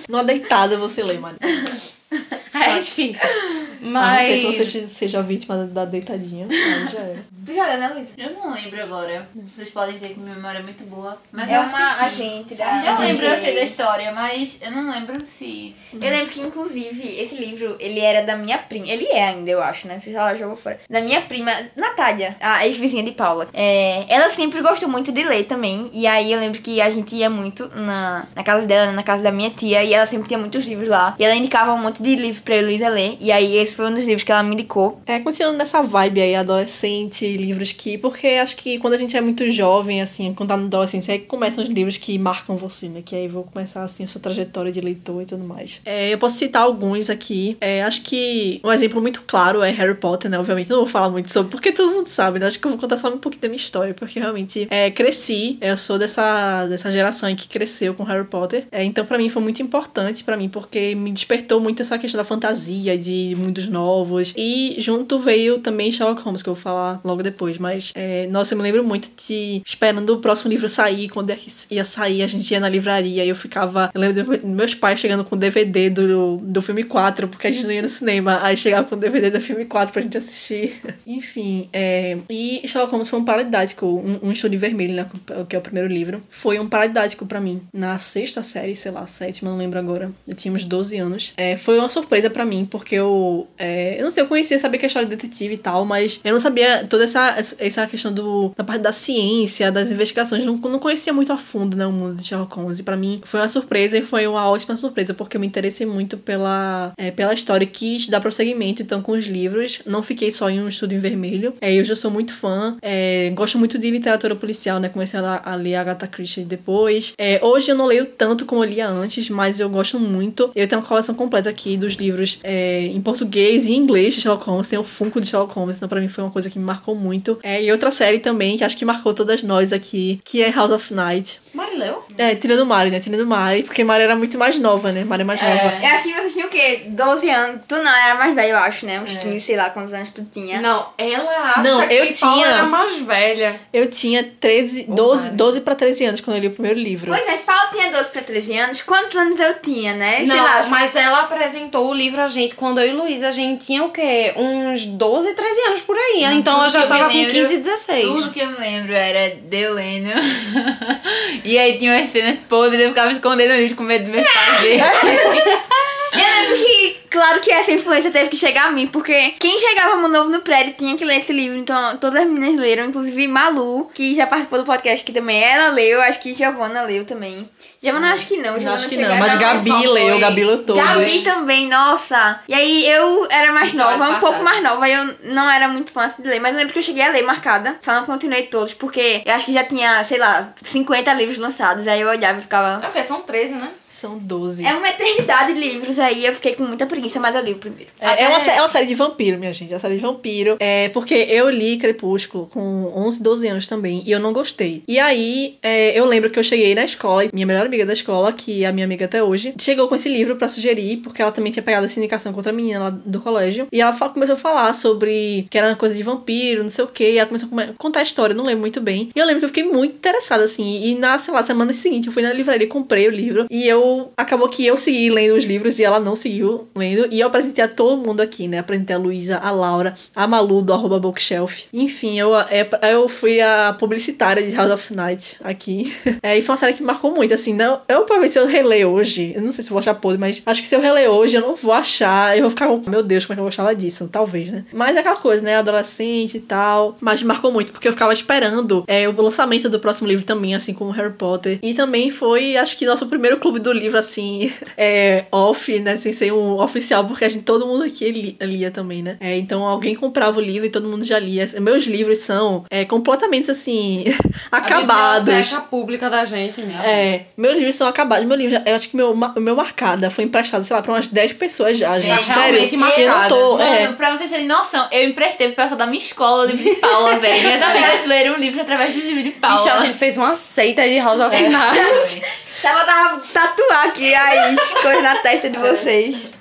Numa deitada você lê, Mari. É difícil. A não ser que Mas. você seja vítima da deitadinha. Aí já era. Tu já leu, né, Luiz? Eu não lembro agora. Vocês podem dizer que minha memória é muito boa. Mas É eu uma que sim. agente da. Eu lembro, eu sei da história, mas eu não lembro se. Eu lembro que, inclusive, esse livro, ele era da minha prima. Ele é ainda, eu acho, né? Se ela jogou fora. Da minha prima, Natália, a ex-vizinha de Paula. É, ela sempre gostou muito de ler também. E aí eu lembro que a gente ia muito na, na casa dela, né, na casa da minha tia. E ela sempre tinha muitos livros lá. E ela indicava um monte de livros pra eu Luísa ler. E aí esse foi um dos livros que ela me indicou. É, continuando nessa vibe aí, adolescente, livros que. Porque acho que quando a gente é muito jovem, assim, quando tá na adolescência, aí começam os livros que marcam você, né? Que aí vou começar, assim, a sua trajetória de leitor e tudo mais. É, eu posso citar alguns aqui. É, acho que um exemplo muito claro é Harry Potter, né? Obviamente, não vou falar muito sobre, porque todo mundo sabe, né? Acho que eu vou contar só um pouquinho da minha história, porque realmente é, cresci. Eu sou dessa, dessa geração aí que cresceu com Harry Potter. É, então, pra mim, foi muito importante pra mim, porque me despertou muito essa questão da fantasia, de mundos novos. E junto veio também Sherlock Holmes, que eu vou falar logo depois. Mas, é, nossa, eu me lembro muito de esperando o próximo livro sair. Quando ia sair, a gente ia na livraria e eu ficava. Eu lembro dos meus pais chegando com DVD do, do filme 4, porque a gente não ia no cinema. Aí chegava com o DVD do filme 4 pra gente assistir. Enfim, é, e Sherlock Holmes foi um paradidático, um, um estudo vermelho, né? Que é o primeiro livro. Foi um paradidático pra mim. Na sexta série, sei lá, sétima, não lembro agora. Eu tinha uns 12 anos. É, foi uma surpresa pra mim, porque eu. É, eu não sei, eu conhecia, sabia que é história de detetive e tal, mas eu não sabia toda essa, essa questão do, da parte da ciência, das investigações. Não, não conhecia muito a fundo, né, o mundo de Sherlock Holmes. E pra mim foi uma surpresa e foi uma ótima surpresa, porque eu me interessei muito pela, é, pela história e quis dar prosseguimento, então, com os livros. Não fiquei só em um estudo em vermelho. É, eu já sou muito fã. É, gosto muito de literatura policial, né? Comecei a, a ler Agatha Christie depois. É, hoje eu não leio tanto como eu lia antes, mas eu gosto muito. Eu tenho uma coleção completa aqui dos livros é, em português e em inglês de Sherlock Holmes. Tem o Funko de Sherlock Holmes, então pra mim foi uma coisa que me marcou muito. É, e outra série também, que acho que marcou todas nós aqui, que é House of Night. Mari leu? É, tirando Mari, né? Tirando Mari, porque Mari era muito mais nova, né? Mari é mais nova. Eu acho que vocês tinham o quê? 12 anos. Tu não, era mais velho, eu acho, né? Uns 15, sei lá quantos anos tu tinha. Não, ela acha Não, que eu Paula tinha- era mais velha. Eu tinha 13, 12, 12 pra 13 anos quando eu li o primeiro livro. Pois é, tinha 12 pra 13 anos, quantos anos eu tinha, né? Sei Não, lá. mas ela apresentou o livro a gente quando eu e Luísa, a gente tinha o quê? Uns 12, 13 anos por aí. então ela já tava me com lembro- 15, 16. Tudo que eu me lembro era de eu lendo. e aí tinha umas cenas podres, eu ficava escondendo o livro com medo dos meus pais verem. Eu lembro que claro que essa influência teve que chegar a mim, porque quem chegava novo no prédio tinha que ler esse livro, então todas as meninas leram, inclusive Malu, que já participou do podcast, que também ela leu, acho que Giovana leu também. Giovana acho que não, Giovana Acho que não, mas Gabi leu, Gabi leu todos. Gabi também, nossa. E aí eu era mais Então, nova, um pouco mais nova, e eu não era muito fã assim de ler, mas eu lembro que eu cheguei a ler marcada, só não continuei todos, porque eu acho que já tinha, sei lá, 50 livros lançados, aí eu olhava e ficava. Porque são 13, né? São 12. É uma eternidade de livros aí, eu fiquei com muita preguiça, mas eu li o primeiro. É, é uma, é uma série de vampiro, minha gente. É uma série de vampiro. É porque eu li Crepúsculo com 11, 12 anos também. E eu não gostei. E aí, é, eu lembro que eu cheguei na escola. e Minha melhor amiga da escola, que é a minha amiga até hoje, chegou com esse livro pra sugerir. Porque ela também tinha pegado essa indicação contra a menina lá do colégio. E ela fa- começou a falar sobre que era uma coisa de vampiro, não sei o quê. E ela começou a contar a história, não lembro muito bem. E eu lembro que eu fiquei muito interessada, assim. E na, sei lá, semana seguinte, eu fui na livraria, comprei o livro. E eu... Acabou que eu segui lendo os livros e ela não seguiu lendo. E eu apresentei a todo mundo aqui, né? Apresentei a Luísa, a Laura, a Malu do arroba bookshelf. Enfim, eu, é, eu fui a publicitária de House of Night aqui. É, e foi uma série que marcou muito, assim. Não, eu ver se eu reler hoje. Eu não sei se vou achar podre, mas acho que se eu reler hoje, eu não vou achar. Eu vou ficar com, meu Deus, como é que eu gostava disso? Talvez, né? Mas é aquela coisa, né? Adolescente e tal. Mas marcou muito, porque eu ficava esperando é, o lançamento do próximo livro também, assim como Harry Potter. E também foi, acho que, nosso primeiro clube do livro, assim, é, off, né? Sem ser um oficial, porque a gente, todo mundo aqui li- lia também, né? É, então alguém comprava o livro e todo mundo já lia. Meus livros são é, completamente, assim, acabados. A pública da gente, né? É, meus livros são acabados. Meu livro, já- eu acho que meu, ma- meu marcada foi emprestado, sei lá, pra umas 10 pessoas já, gente. É, Sério, realmente eu não marcada. tô. Mano, É, pra vocês terem noção, eu emprestei pro pessoal da minha escola o livro de Paula, velho. Minhas amigas leram um livro através do livro de Paula. Bicho, a gente fez uma seita de House of Night. Tava tava tatuar aqui as coisas na testa de vocês.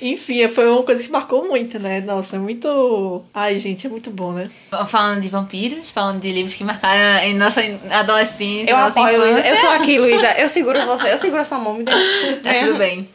enfim, foi uma coisa que marcou muito, né? Nossa, é muito. Ai, gente, é muito bom, né? Falando de vampiros, falando de livros que marcaram em nossa adolescência, Eu nossa apoio, Luísa. Eu tô aqui, Luísa. Eu seguro você. Eu seguro sua mão. Me dê. Tá tudo bem.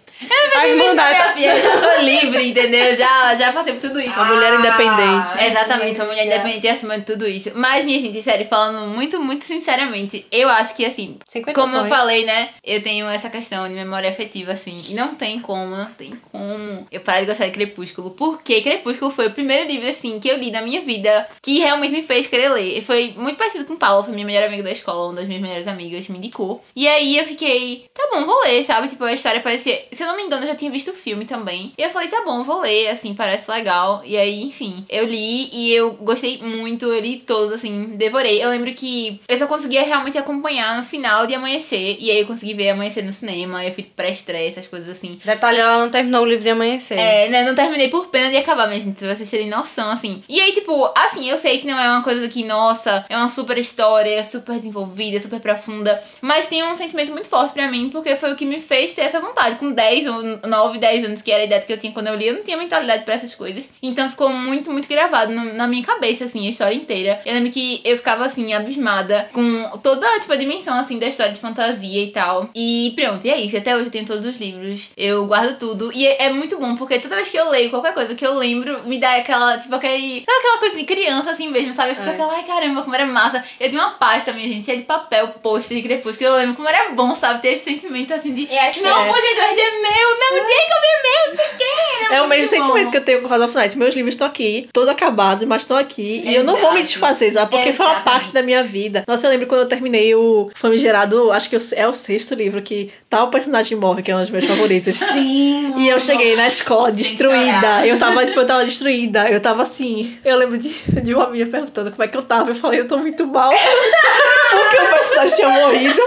A Irmandade tá- Minha filha, eu já sou livre, entendeu? Já, já passei por tudo isso. Uma mulher independente. Exatamente, uma mulher independente acima de tudo isso. Mas, minha gente, sério, falando muito, muito sinceramente, eu acho que, assim, 50 como eu falei, né? Eu tenho essa questão de memória afetiva, assim. E não tem como, não tem como eu parar de gostar de Crepúsculo. Porque Crepúsculo foi o primeiro livro, assim, que eu li na minha vida que realmente me fez querer ler. E foi muito parecido com Paula, foi minha melhor amiga da escola, uma das minhas melhores amigas, me indicou. E aí eu fiquei, tá bom, vou ler, sabe? Tipo, a história parecia. Se eu não me engano, eu já tinha visto o filme também. E eu falei, tá bom, vou ler, assim, parece legal. E aí, enfim, eu li e eu gostei muito, eu li todos, assim, devorei. Eu lembro que eu só conseguia realmente acompanhar no final de amanhecer. E aí eu consegui ver amanhecer no cinema, eu fui pré-estreia, essas coisas assim. Detalhe, ela não terminou o livro de amanhecer. É, né, não terminei por pena de acabar, mas gente, vocês terem noção, assim. E aí, tipo, assim, eu sei que não é uma coisa que, nossa, é uma super história, é super desenvolvida, super profunda, mas tem um sentimento muito forte pra mim, porque foi o que me fez ter essa vontade. Com 10 ou 9, 10 anos, que era a idade que eu tinha quando eu li, eu não tinha mentalidade pra essas coisas. Então ficou muito, muito gravado no- na minha cabeça, assim, a história inteira. Eu lembro que eu ficava, assim, abismada com toda, tipo, a dimensão, assim, da história de fantasia e tal. E pronto, e é isso. Até hoje eu tenho todos os livros, eu guardo tudo. E é, é muito bom, porque toda vez que eu leio qualquer coisa que eu lembro, me dá aquela, tipo, aquele. Sabe aquela coisa de criança assim mesmo, sabe? Eu fico É. aquela, ai caramba, como era massa. Eu tinha uma pasta, minha gente, cheia de papel, pôster de crepúsculo. Eu lembro como era bom, sabe? Ter esse sentimento assim de. Que não, é. pode Eduardo é meu, não, Jacob é meu, não sei o que. Era É o mesmo muito sentimento bom. que eu tenho com House of Night. Meus livros estão aqui, todos acabados, mas estão aqui. E eu não vou me desfazer, sabe? Porque foi uma parte da minha vida. Nossa, eu lembro quando eu terminei o famigerado, acho que é o sexto livro, que tal personagem morre, que é um dos meus favoritos. Sim. E eu cheguei na escola destruída. Eu tava, tipo, eu tava destruída. Eu tava assim. Eu lembro de, de uma amiga perguntando como é que eu tava. Eu falei, eu tô muito mal. Porque o personagem tinha morrido.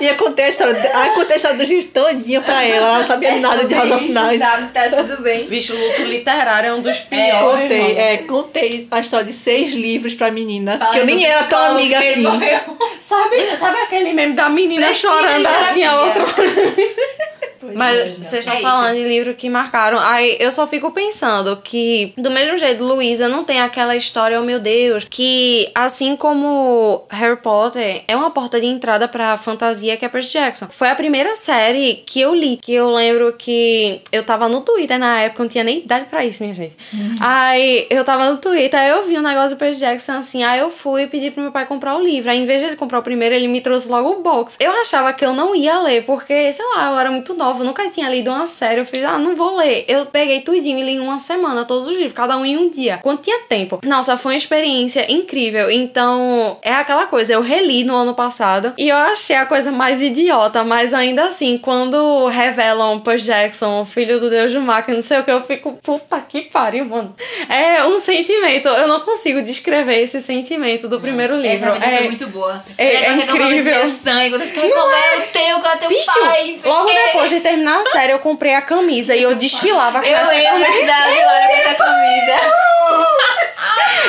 E eu contei a história, contei a história todinha pra ela. Ela não sabia nada de House of Night. Sabe, tá tudo bem. Bicho, luto literário é um dos piores. Contei, irmão. é, contei a história de seis livros pra menina. Fala que eu nem era tão amiga assim. morreu. Sabe, sabe aquele meme da menina Precisa chorando assim, a terapia. Mas Amiga, vocês estão é falando de livros que marcaram. Aí eu só fico pensando que, do mesmo jeito, Luísa não tem aquela história, oh meu Deus, que assim como Harry Potter é uma porta de entrada pra fantasia que é Percy Jackson. Foi a primeira série que eu li. Que eu lembro que eu tava no Twitter na época, não tinha nem idade pra isso, minha gente. Aí eu tava no Twitter, aí eu vi um negócio do Percy Jackson assim. Aí eu fui pedir pro meu pai comprar o livro. Aí em vez de ele comprar o primeiro, ele me trouxe logo o box. Eu achava que eu não ia ler, porque, sei lá, eu era muito nova nova, nunca tinha lido uma série. Eu fiz, ah, não vou ler. Eu peguei tudinho e li em uma semana, todos os livros, cada um em um dia. Quando tinha tempo. Nossa, foi uma experiência incrível. Então, é aquela coisa, eu reli no ano passado e eu achei a coisa mais idiota, mas ainda assim, quando revelam Percy Jackson, filho do Deus do que não sei o que, eu fico, puta que pariu, mano. É um sentimento, eu não consigo descrever esse sentimento do primeiro livro. Essa é, foi muito boa. é- é falei incrível. sangue, você fica, como é o teu, qual é o teu Bicho, pai? não logo depois de terminar a série, eu comprei a camisa e eu desfilava com Eu essa lembro camisa. da Glória com essa camisa.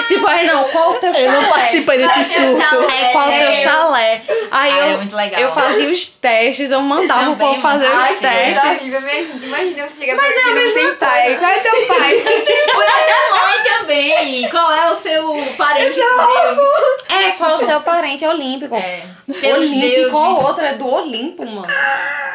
Tipo, aí não, qual o teu chalé? Eu não participei desse Qual é surto. chalé? Qual o teu chalé? Aí Ah, eu, legal. eu fazia os testes, eu mandava o povo fazer os testes. É horrível. Imagina você chegar Mas é a mesma tem pai. Qual é teu pai? Por a mãe também. Qual é o seu parente? É, qual é o seu parente olímpico? É. Pelos Olímpico, qual deuses. outra é do Olimpo, mano.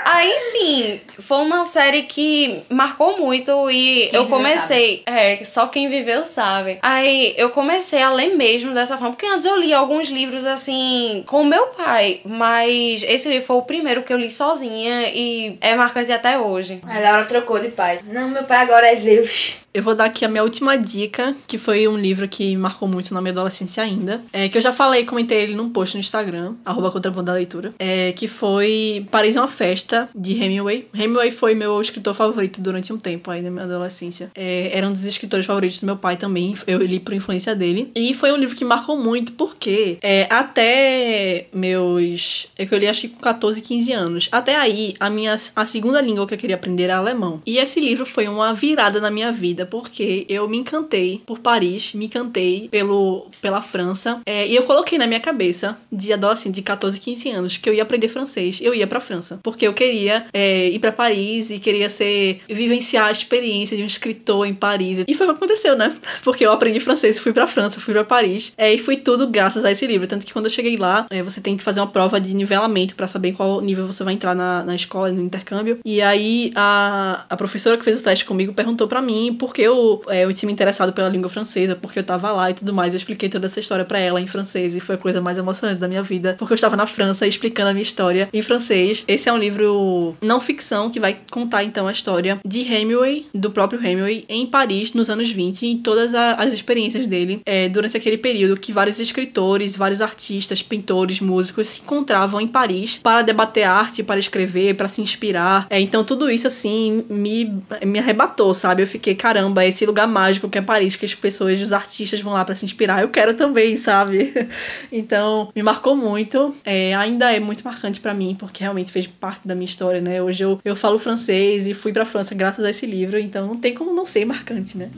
Aí, enfim, foi uma série que marcou muito e Quem eu comecei. É, só quem viveu sabe. Aí eu comecei a ler mesmo dessa forma, porque antes eu li alguns livros assim com meu pai, mas esse livro foi o primeiro que eu li sozinha e é marcante até hoje. A Laura trocou de pai. Não, meu pai agora é Zeus. Eu vou dar aqui a minha última dica, que foi um livro que marcou muito na minha adolescência ainda. É, que eu já falei, comentei ele num post no Instagram, arroba contraponto da leitura. É, que foi Paris é uma Festa, de Hemingway. Hemingway foi meu escritor favorito durante um tempo aí na minha adolescência. É, era um dos escritores favoritos do meu pai também. Eu li por influência dele. E foi um livro que marcou muito, porque é, até meus. É que eu li acho que com 14, 15 anos. Até aí, a minha a segunda língua que eu queria aprender era alemão. E esse livro foi uma virada na minha vida, porque eu me encantei por Paris, me encantei pelo, pela França. É, e eu coloquei na minha cabeça, de adolescente, de 14, 15 anos, que eu ia aprender francês. Eu ia pra França. Porque eu queria é, ir pra Paris e queria ser. vivenciar a experiência de um escritor em Paris. E foi o que aconteceu, né? Porque eu aprendi francês fui pra França, fui pra Paris. É, e foi tudo graças a esse livro. Tanto que quando eu cheguei lá, é, você tem que fazer uma prova de nivelamento pra saber qual nível você vai entrar na, na escola, no intercâmbio. E aí a, a professora que fez o teste comigo perguntou pra mim por que eu, é, eu tinha me interessado pela língua francesa, porque eu tava lá e tudo mais. Eu expliquei toda essa história pra ela em francês e foi a coisa mais emocionante da minha vida, porque eu estava na França explicando a minha história em francês. Esse é um livro não ficção que vai contar então a história de Hemingway, do próprio Hemingway, em Paris nos anos 20 e todas a- as experiências dele é, durante aquele período que vários escritores, vários artistas, pintores, músicos se encontravam em Paris para debater arte, para escrever, para se inspirar. É, então tudo isso assim me, me arrebatou, sabe? Eu fiquei, caramba, esse lugar mágico que é Paris, que as pessoas, os artistas vão lá para se inspirar. Eu quero também, sabe? então me marcou muito. É, ainda é muito marcante para mim, porque realmente fez parte da minha história, né? Hoje eu, eu falo francês e fui pra França graças a esse livro, então não tem como não ser marcante, né?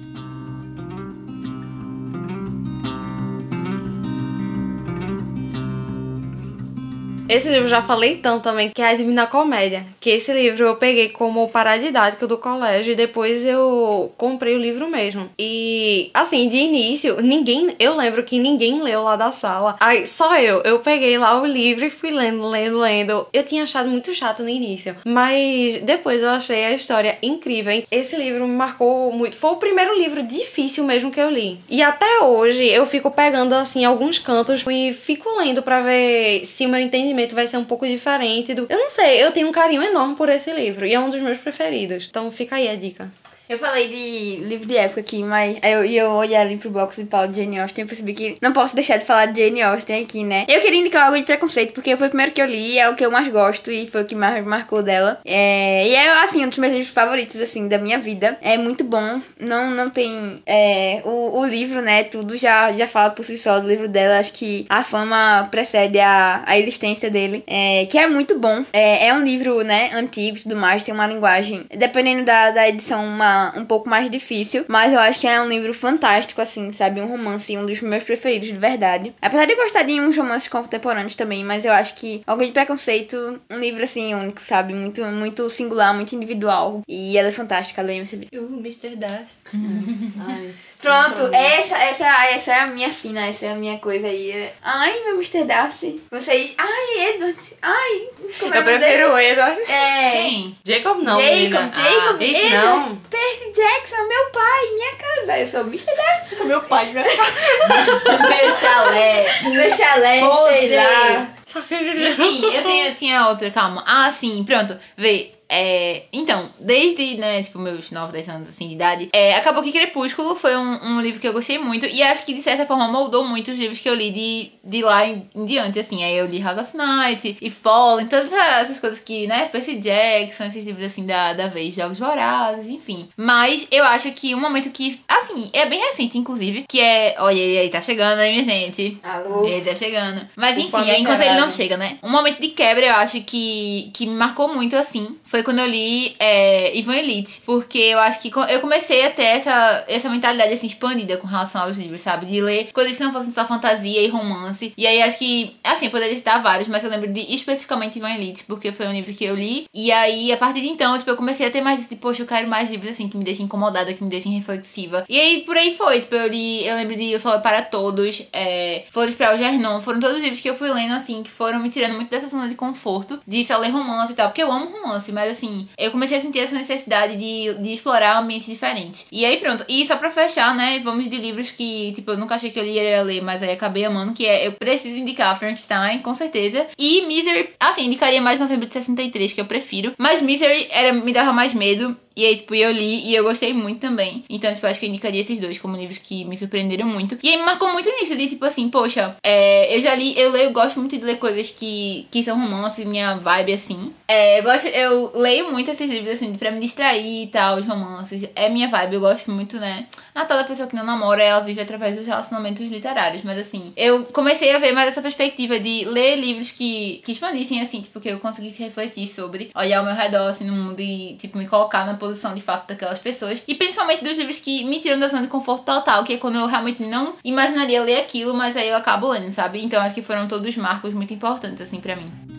Esse livro eu já falei tanto também, que é a Divina Comédia. Que esse livro eu peguei como paradidático do colégio e depois eu comprei o livro mesmo. E, assim, de início, ninguém. Eu lembro que ninguém leu lá da sala. Aí, só eu. Eu peguei lá o livro e fui lendo, lendo, lendo. Eu tinha achado muito chato no início. Mas depois eu achei a história incrível. Esse livro me marcou muito. Foi o primeiro livro difícil mesmo que eu li. E até hoje eu fico pegando, assim, alguns cantos e fico lendo pra ver se o meu entendimento vai ser um pouco diferente do. Eu não sei, eu tenho um carinho enorme por esse livro e é um dos meus preferidos. Então fica aí a dica. Eu falei de livro de época aqui, mas eu, eu olhei ali pro box de Paulo de Jane Austen e percebi que não posso deixar de falar de Jane Austen aqui, né? Eu queria indicar algo de preconceito, porque foi o primeiro que eu li, é o que eu mais gosto e foi o que mais me marcou dela. É, e é, assim, um dos meus livros favoritos, assim, da minha vida. É muito bom, não, não tem... É, o, o livro, né, tudo já, já fala por si só do livro dela. Acho que a fama precede a, a existência dele, é, que é muito bom. É, é um livro, né, antigo e tudo mais, tem uma linguagem, dependendo da, da edição, uma, um pouco mais difícil, mas eu acho que é um livro fantástico, assim, sabe? Um romance, um dos meus preferidos, de verdade. Apesar de eu gostar de uns romances contemporâneos também, mas eu acho que Alguém de Preconceito, um livro, assim, único, sabe? Muito, muito singular, muito individual. E ela é fantástica, leiam esse livro. O Mr. Das. Pronto, essa, essa, essa é a minha sina, essa é a minha coisa aí. Ai, meu Mr. Darcy. Vocês. Ai, Edward. Ai, como é Eu prefiro dele? o Edward. É. Quem? Jacob não, Jacob, menina. Jacob, Ah, Edward, não. Percy Jackson, meu pai, minha casa. Eu sou o Mr. Darcy. Meu pai, né? Meu chalé. Meu chalé, sei Você. lá. Enfim, eu, tenho, eu tinha outra, calma. Ah, sim, pronto. Vê. É, então, desde, né, tipo, meus 9, 10 anos, assim, de idade, é, acabou que Crepúsculo foi um, um livro que eu gostei muito e acho que, de certa forma, moldou muito os livros que eu li de, de lá em, em diante, assim. Aí eu li House of Night e Fallen, todas essas coisas que, né, Percy Jackson, esses livros, assim, da, da vez, Jogos Vorazes, enfim. Mas eu acho que um momento que, assim, é bem recente, inclusive, que é... Olha, ele aí tá chegando aí, minha gente. Alô? Ele tá chegando. Mas, enfim, aí, enquanto ele não chega, né? Um momento de quebra, eu acho que, que me marcou muito, assim, foi quando eu li é, Ivan Elite. Porque eu acho que eu comecei a ter essa, essa mentalidade, assim, expandida com relação aos livros, sabe? De ler coisas que não fossem só fantasia e romance. E aí, acho que, assim, poderia citar vários, mas eu lembro de especificamente Ivan Elite, porque foi um livro que eu li. E aí, a partir de então, tipo, eu comecei a ter mais isso, tipo, poxa, eu quero mais livros, assim, que me deixem incomodada, que me deixem reflexiva. E aí, por aí foi. Tipo, eu li, eu lembro de O Sol é para Todos, é, Flores para Algernon. Foram todos livros que eu fui lendo, assim, que foram me tirando muito dessa zona de conforto, de só ler romance e tal, porque eu amo romance, mas assim, eu comecei a sentir essa necessidade de, de explorar um ambiente diferente. E aí, pronto. E só pra fechar, né, vamos de livros que, tipo, eu nunca achei que eu ia ler, mas aí acabei amando, que é Eu Preciso Indicar Frankenstein, com certeza. E Misery, assim, indicaria mais Novembro de 63, que eu prefiro. Mas Misery era, me dava mais medo. E aí, tipo, eu li e eu gostei muito também. Então, tipo, acho que eu indicaria esses dois como livros que me surpreenderam muito. E aí me marcou muito nisso, de tipo assim, poxa, é, eu já li, eu leio, gosto muito de ler coisas que, que são romances, minha vibe assim. É, eu gosto, eu leio muito esses livros, assim, pra me distrair e tal, os romances. É minha vibe, eu gosto muito, né? A toda pessoa que não namora, ela vive através dos relacionamentos literários. Mas assim, eu comecei a ver mais essa perspectiva de ler livros que, que expandissem, assim, tipo, que eu conseguisse refletir sobre, olhar ao meu redor, assim, no mundo e, tipo, me colocar na posição de fato daquelas pessoas. E principalmente dos livros que me tiram da zona de conforto total, que é quando eu realmente não imaginaria ler aquilo, mas aí eu acabo lendo, sabe? Então acho que foram todos marcos muito importantes, assim, pra mim.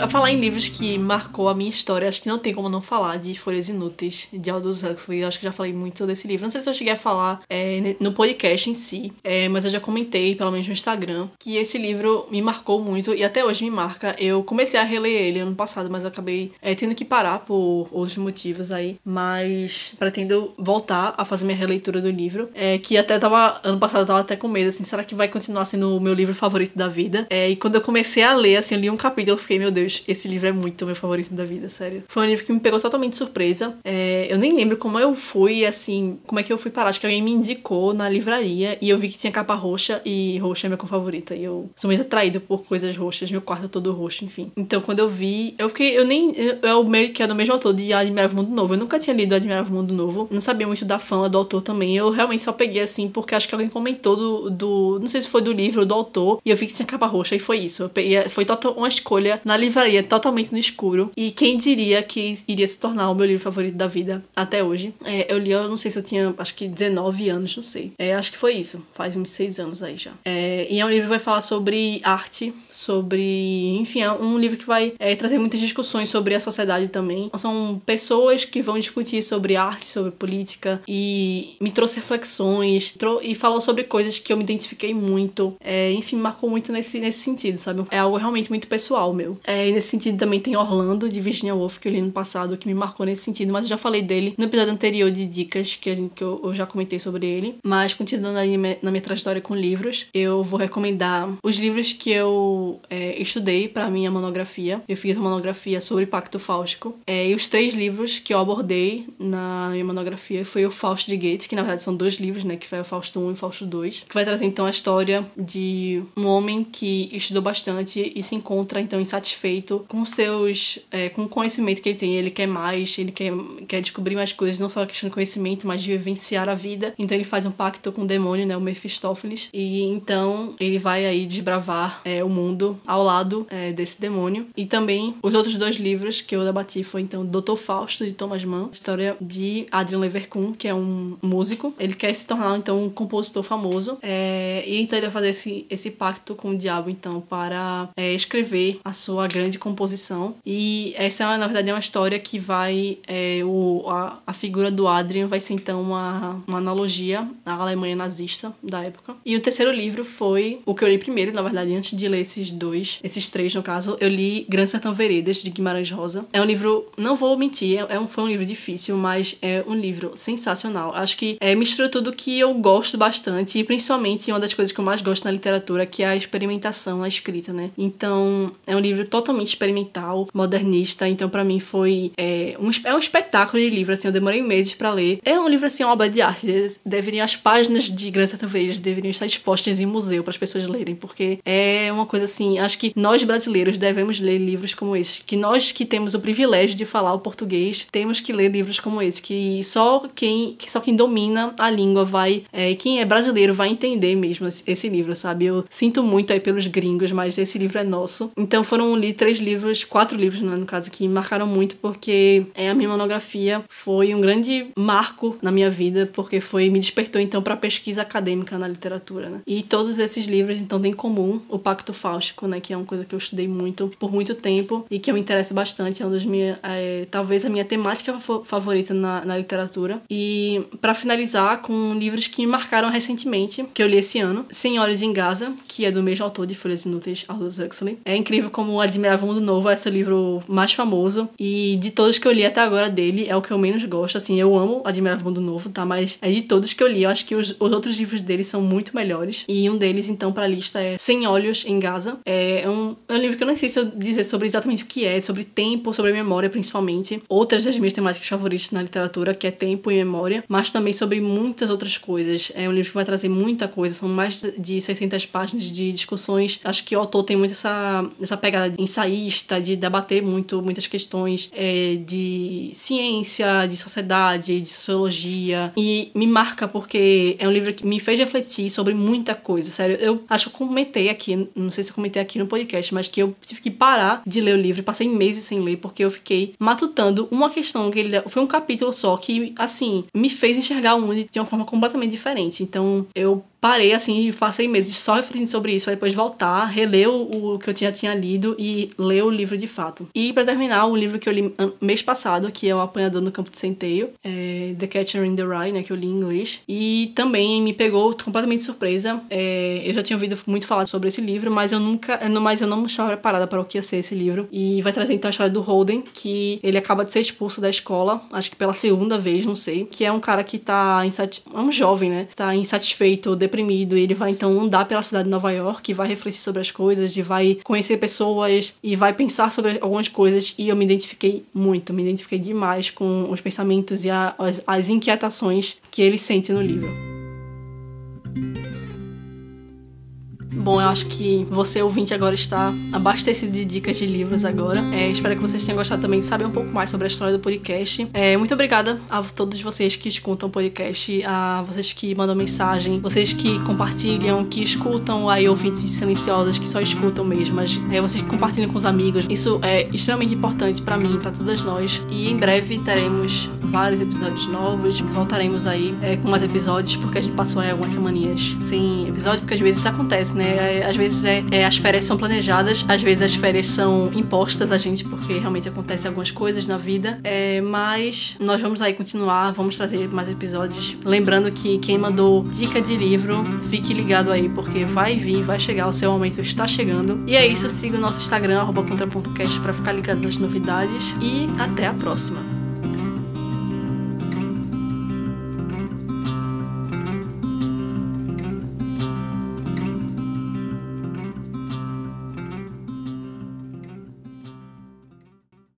Pra falar em livros que marcou a minha história, acho que não tem como não falar de Folhas Inúteis, de Aldous Huxley. Eu acho que já falei muito desse livro. Não sei se eu cheguei a falar é, no podcast em si, é, mas eu já comentei, pelo menos no Instagram, que esse livro me marcou muito e até hoje me marca. Eu comecei a reler ele ano passado, mas acabei é, tendo que parar por outros motivos aí. Mas pretendo voltar a fazer minha releitura do livro, é, que até tava, ano passado eu tava até com medo, assim, será que vai continuar sendo o meu livro favorito da vida? É, e quando eu comecei a ler, assim, eu li um capítulo, eu fiquei, meu Deus, esse livro é muito meu favorito da vida, sério. Foi um livro que me pegou totalmente de surpresa. É, eu nem lembro como eu fui, assim, como é que eu fui parar. Acho que alguém me indicou na livraria e eu vi que tinha capa roxa e roxa é minha cor favorita. E eu sou muito atraído por coisas roxas, meu quarto é todo roxo, enfim. Então quando eu vi, eu fiquei, eu nem, eu meio que é do mesmo autor de Admirável Mundo Novo. Eu nunca tinha lido Admirável Mundo Novo, não sabia muito da fama do autor também. Eu realmente só peguei assim porque acho que alguém comentou do, do não sei se foi do livro ou do autor, e eu vi que tinha capa roxa e foi isso. Eu peguei, foi total, uma escolha na livraria totalmente no escuro. E quem diria que iria se tornar o meu livro favorito da vida até hoje? É, eu li, eu não sei se eu tinha, acho que 19 anos, não sei. É, acho que foi isso. Faz uns 6 anos aí já. É, e é um livro que vai falar sobre arte, sobre. Enfim, é um livro que vai é, trazer muitas discussões sobre a sociedade também. São pessoas que vão discutir sobre arte, sobre política. E me trouxe reflexões. trou- e falou sobre coisas que eu me identifiquei muito. É, enfim, marcou muito nesse, nesse sentido, sabe? É algo realmente muito pessoal meu. É, e nesse sentido também tem Orlando, de Virginia Woolf, que eu li no passado, que me marcou nesse sentido. Mas eu já falei dele no episódio anterior de dicas, que, a gente, que eu, eu já comentei sobre ele. Mas continuando ali na minha, na trajetória com livros, eu vou recomendar os livros que eu é, estudei para minha monografia. Eu fiz uma monografia sobre Pacto Fáustico. É, e os três livros que eu abordei na minha monografia foi o Fausto de Goethe, que na verdade são dois livros, né? Que foi o Fausto 1 e o Fausto 2. Que vai trazer então a história de um homem que estudou bastante e se encontra então insatisfeito com seus. É, com o conhecimento que ele tem. Ele quer mais, ele quer, quer descobrir mais coisas, não só a questão de conhecimento, mas de vivenciar a vida. Então ele faz um pacto com o demônio, né? O Mephistófeles. E então ele vai aí desbravar é, o mundo ao lado é, desse demônio. E também os outros dois livros que eu debati foi então Doutor Fausto, de Thomas Mann, história de Adrian Leverkuhn, que é um músico. Ele quer se tornar então um compositor famoso. É, e então ele vai fazer esse, esse pacto com o diabo, então, para é, escrever a sua grande grande composição. E essa, na verdade, é uma história que vai. É, o, a, a figura do Adrian vai ser então uma, uma analogia à Alemanha nazista da época. E o terceiro livro foi o que eu li primeiro, na verdade, antes de ler esses dois, esses três no caso, eu li Grande Sertão Veredas, de Guimarães Rosa. É um livro, não vou mentir, é um, foi um livro difícil, mas é um livro sensacional. Acho que é, mistura tudo que eu gosto bastante, e principalmente uma das coisas que eu mais gosto na literatura, que é a experimentação, a escrita, né? Então, é um livro totalmente experimental, modernista, então para mim foi é, um, é um espetáculo de livro, assim, eu demorei meses para ler. É um livro, assim, uma obra de arte, deveriam, as páginas de Sertão Veredas deveriam estar expostas em museu para as pessoas lerem, porque é uma coisa assim, acho que nós brasileiros devemos ler livros como esse, que nós que temos o privilégio de falar o português, temos que ler livros como esse, que só quem, que só quem domina a língua vai, é, quem é brasileiro vai entender mesmo esse livro, sabe? Eu sinto muito aí pelos gringos, mas esse livro é nosso. Então foram três livros, quatro livros, né, no caso, que me marcaram muito, porque é, a minha monografia foi um grande marco na minha vida, porque foi me despertou então para pesquisa acadêmica na literatura, né? E todos esses livros então têm em comum o Pacto Fáustico, né, que é uma coisa que eu estudei muito por muito tempo e que eu me interesso bastante, é uma das minhas, é, talvez a minha temática favorita na, na literatura. E para finalizar com livros que me marcaram recentemente, que eu li esse ano, Senhoras em Gaza, que é do mesmo autor de Folhas Inúteis, Aldous Huxley. É incrível como o Admirável Mundo Novo é esse livro mais famoso e de todos que eu li até agora dele é o que eu menos gosto. Assim, eu amo Admirável Mundo Novo, tá? Mas é de todos que eu li, eu acho que os, os outros livros dele são muito melhores. E um deles, então, pra lista é Sem Olhos em Gaza. É um, é um livro que eu não sei se eu dizer sobre exatamente o que é, sobre tempo, sobre memória principalmente. Outras das minhas temáticas favoritas na literatura, que é tempo e memória, mas também sobre muitas outras coisas. É um livro que vai trazer muita coisa, são mais de 600 páginas de discussões. Acho que o autor tem muito essa, essa pegada de ensaísta, de debater muito muitas questões é, de ciência, de sociedade, de sociologia. E me marca porque é um livro que me fez refletir sobre muita coisa, sério. Eu acho que comentei aqui, não sei se eu comentei aqui no podcast, mas que eu tive que parar de ler o livro, passei meses sem ler, porque eu fiquei matutando uma questão que ele foi um capítulo só que, assim, me fez enxergar o mundo de uma forma completamente diferente. Então, eu parei assim e passei meses só refletindo sobre isso, pra depois voltar, reler o, o que eu já tinha lido e ler o livro de fato. E para terminar, um livro que eu li mês passado, que é O Apanhador no Campo de Centeio, é The Catcher in the Rye, né, que eu li em inglês, e também me pegou completamente surpresa. É, eu já tinha ouvido muito falar sobre esse livro, mas eu nunca, mas eu não estava preparada para o que ia ser esse livro. E vai trazer então a história do Holden, que ele acaba de ser expulso da escola, acho que pela segunda vez, não sei, que é um cara que tá insatisfeito, é um jovem, né, tá insatisfeito, deprimido e ele vai então andar pela cidade de Nova York, vai refletir sobre as coisas, e vai conhecer pessoas e vai pensar sobre algumas coisas e eu me identifiquei muito, me identifiquei demais com os pensamentos e a, as, as inquietações que ele sente no livro. Bom, eu acho que você, ouvinte, agora está abastecido de dicas de livros agora. É, espero que vocês tenham gostado também de saber um pouco mais sobre a história do podcast. É, muito obrigada a todos vocês que escutam o podcast, a vocês que mandam mensagem, vocês que compartilham, que escutam aí ouvintes silenciosos que só escutam mesmo, mas é, vocês que compartilham com os amigos. Isso é extremamente importante para mim, para todas nós. E em breve teremos vários episódios novos. Voltaremos aí é, com mais episódios, porque a gente passou aí algumas semaninhas sem episódio, porque às vezes isso acontece, né? Né? Às vezes é, é, as férias são planejadas, às vezes as férias são impostas a gente, porque realmente acontecem algumas coisas na vida. É, mas nós vamos aí continuar, vamos trazer mais episódios. Lembrando que quem mandou dica de livro, fique ligado aí, porque vai vir, vai chegar, o seu momento está chegando. E é isso, siga o nosso Instagram, contra.cast, para ficar ligado nas novidades. E até a próxima!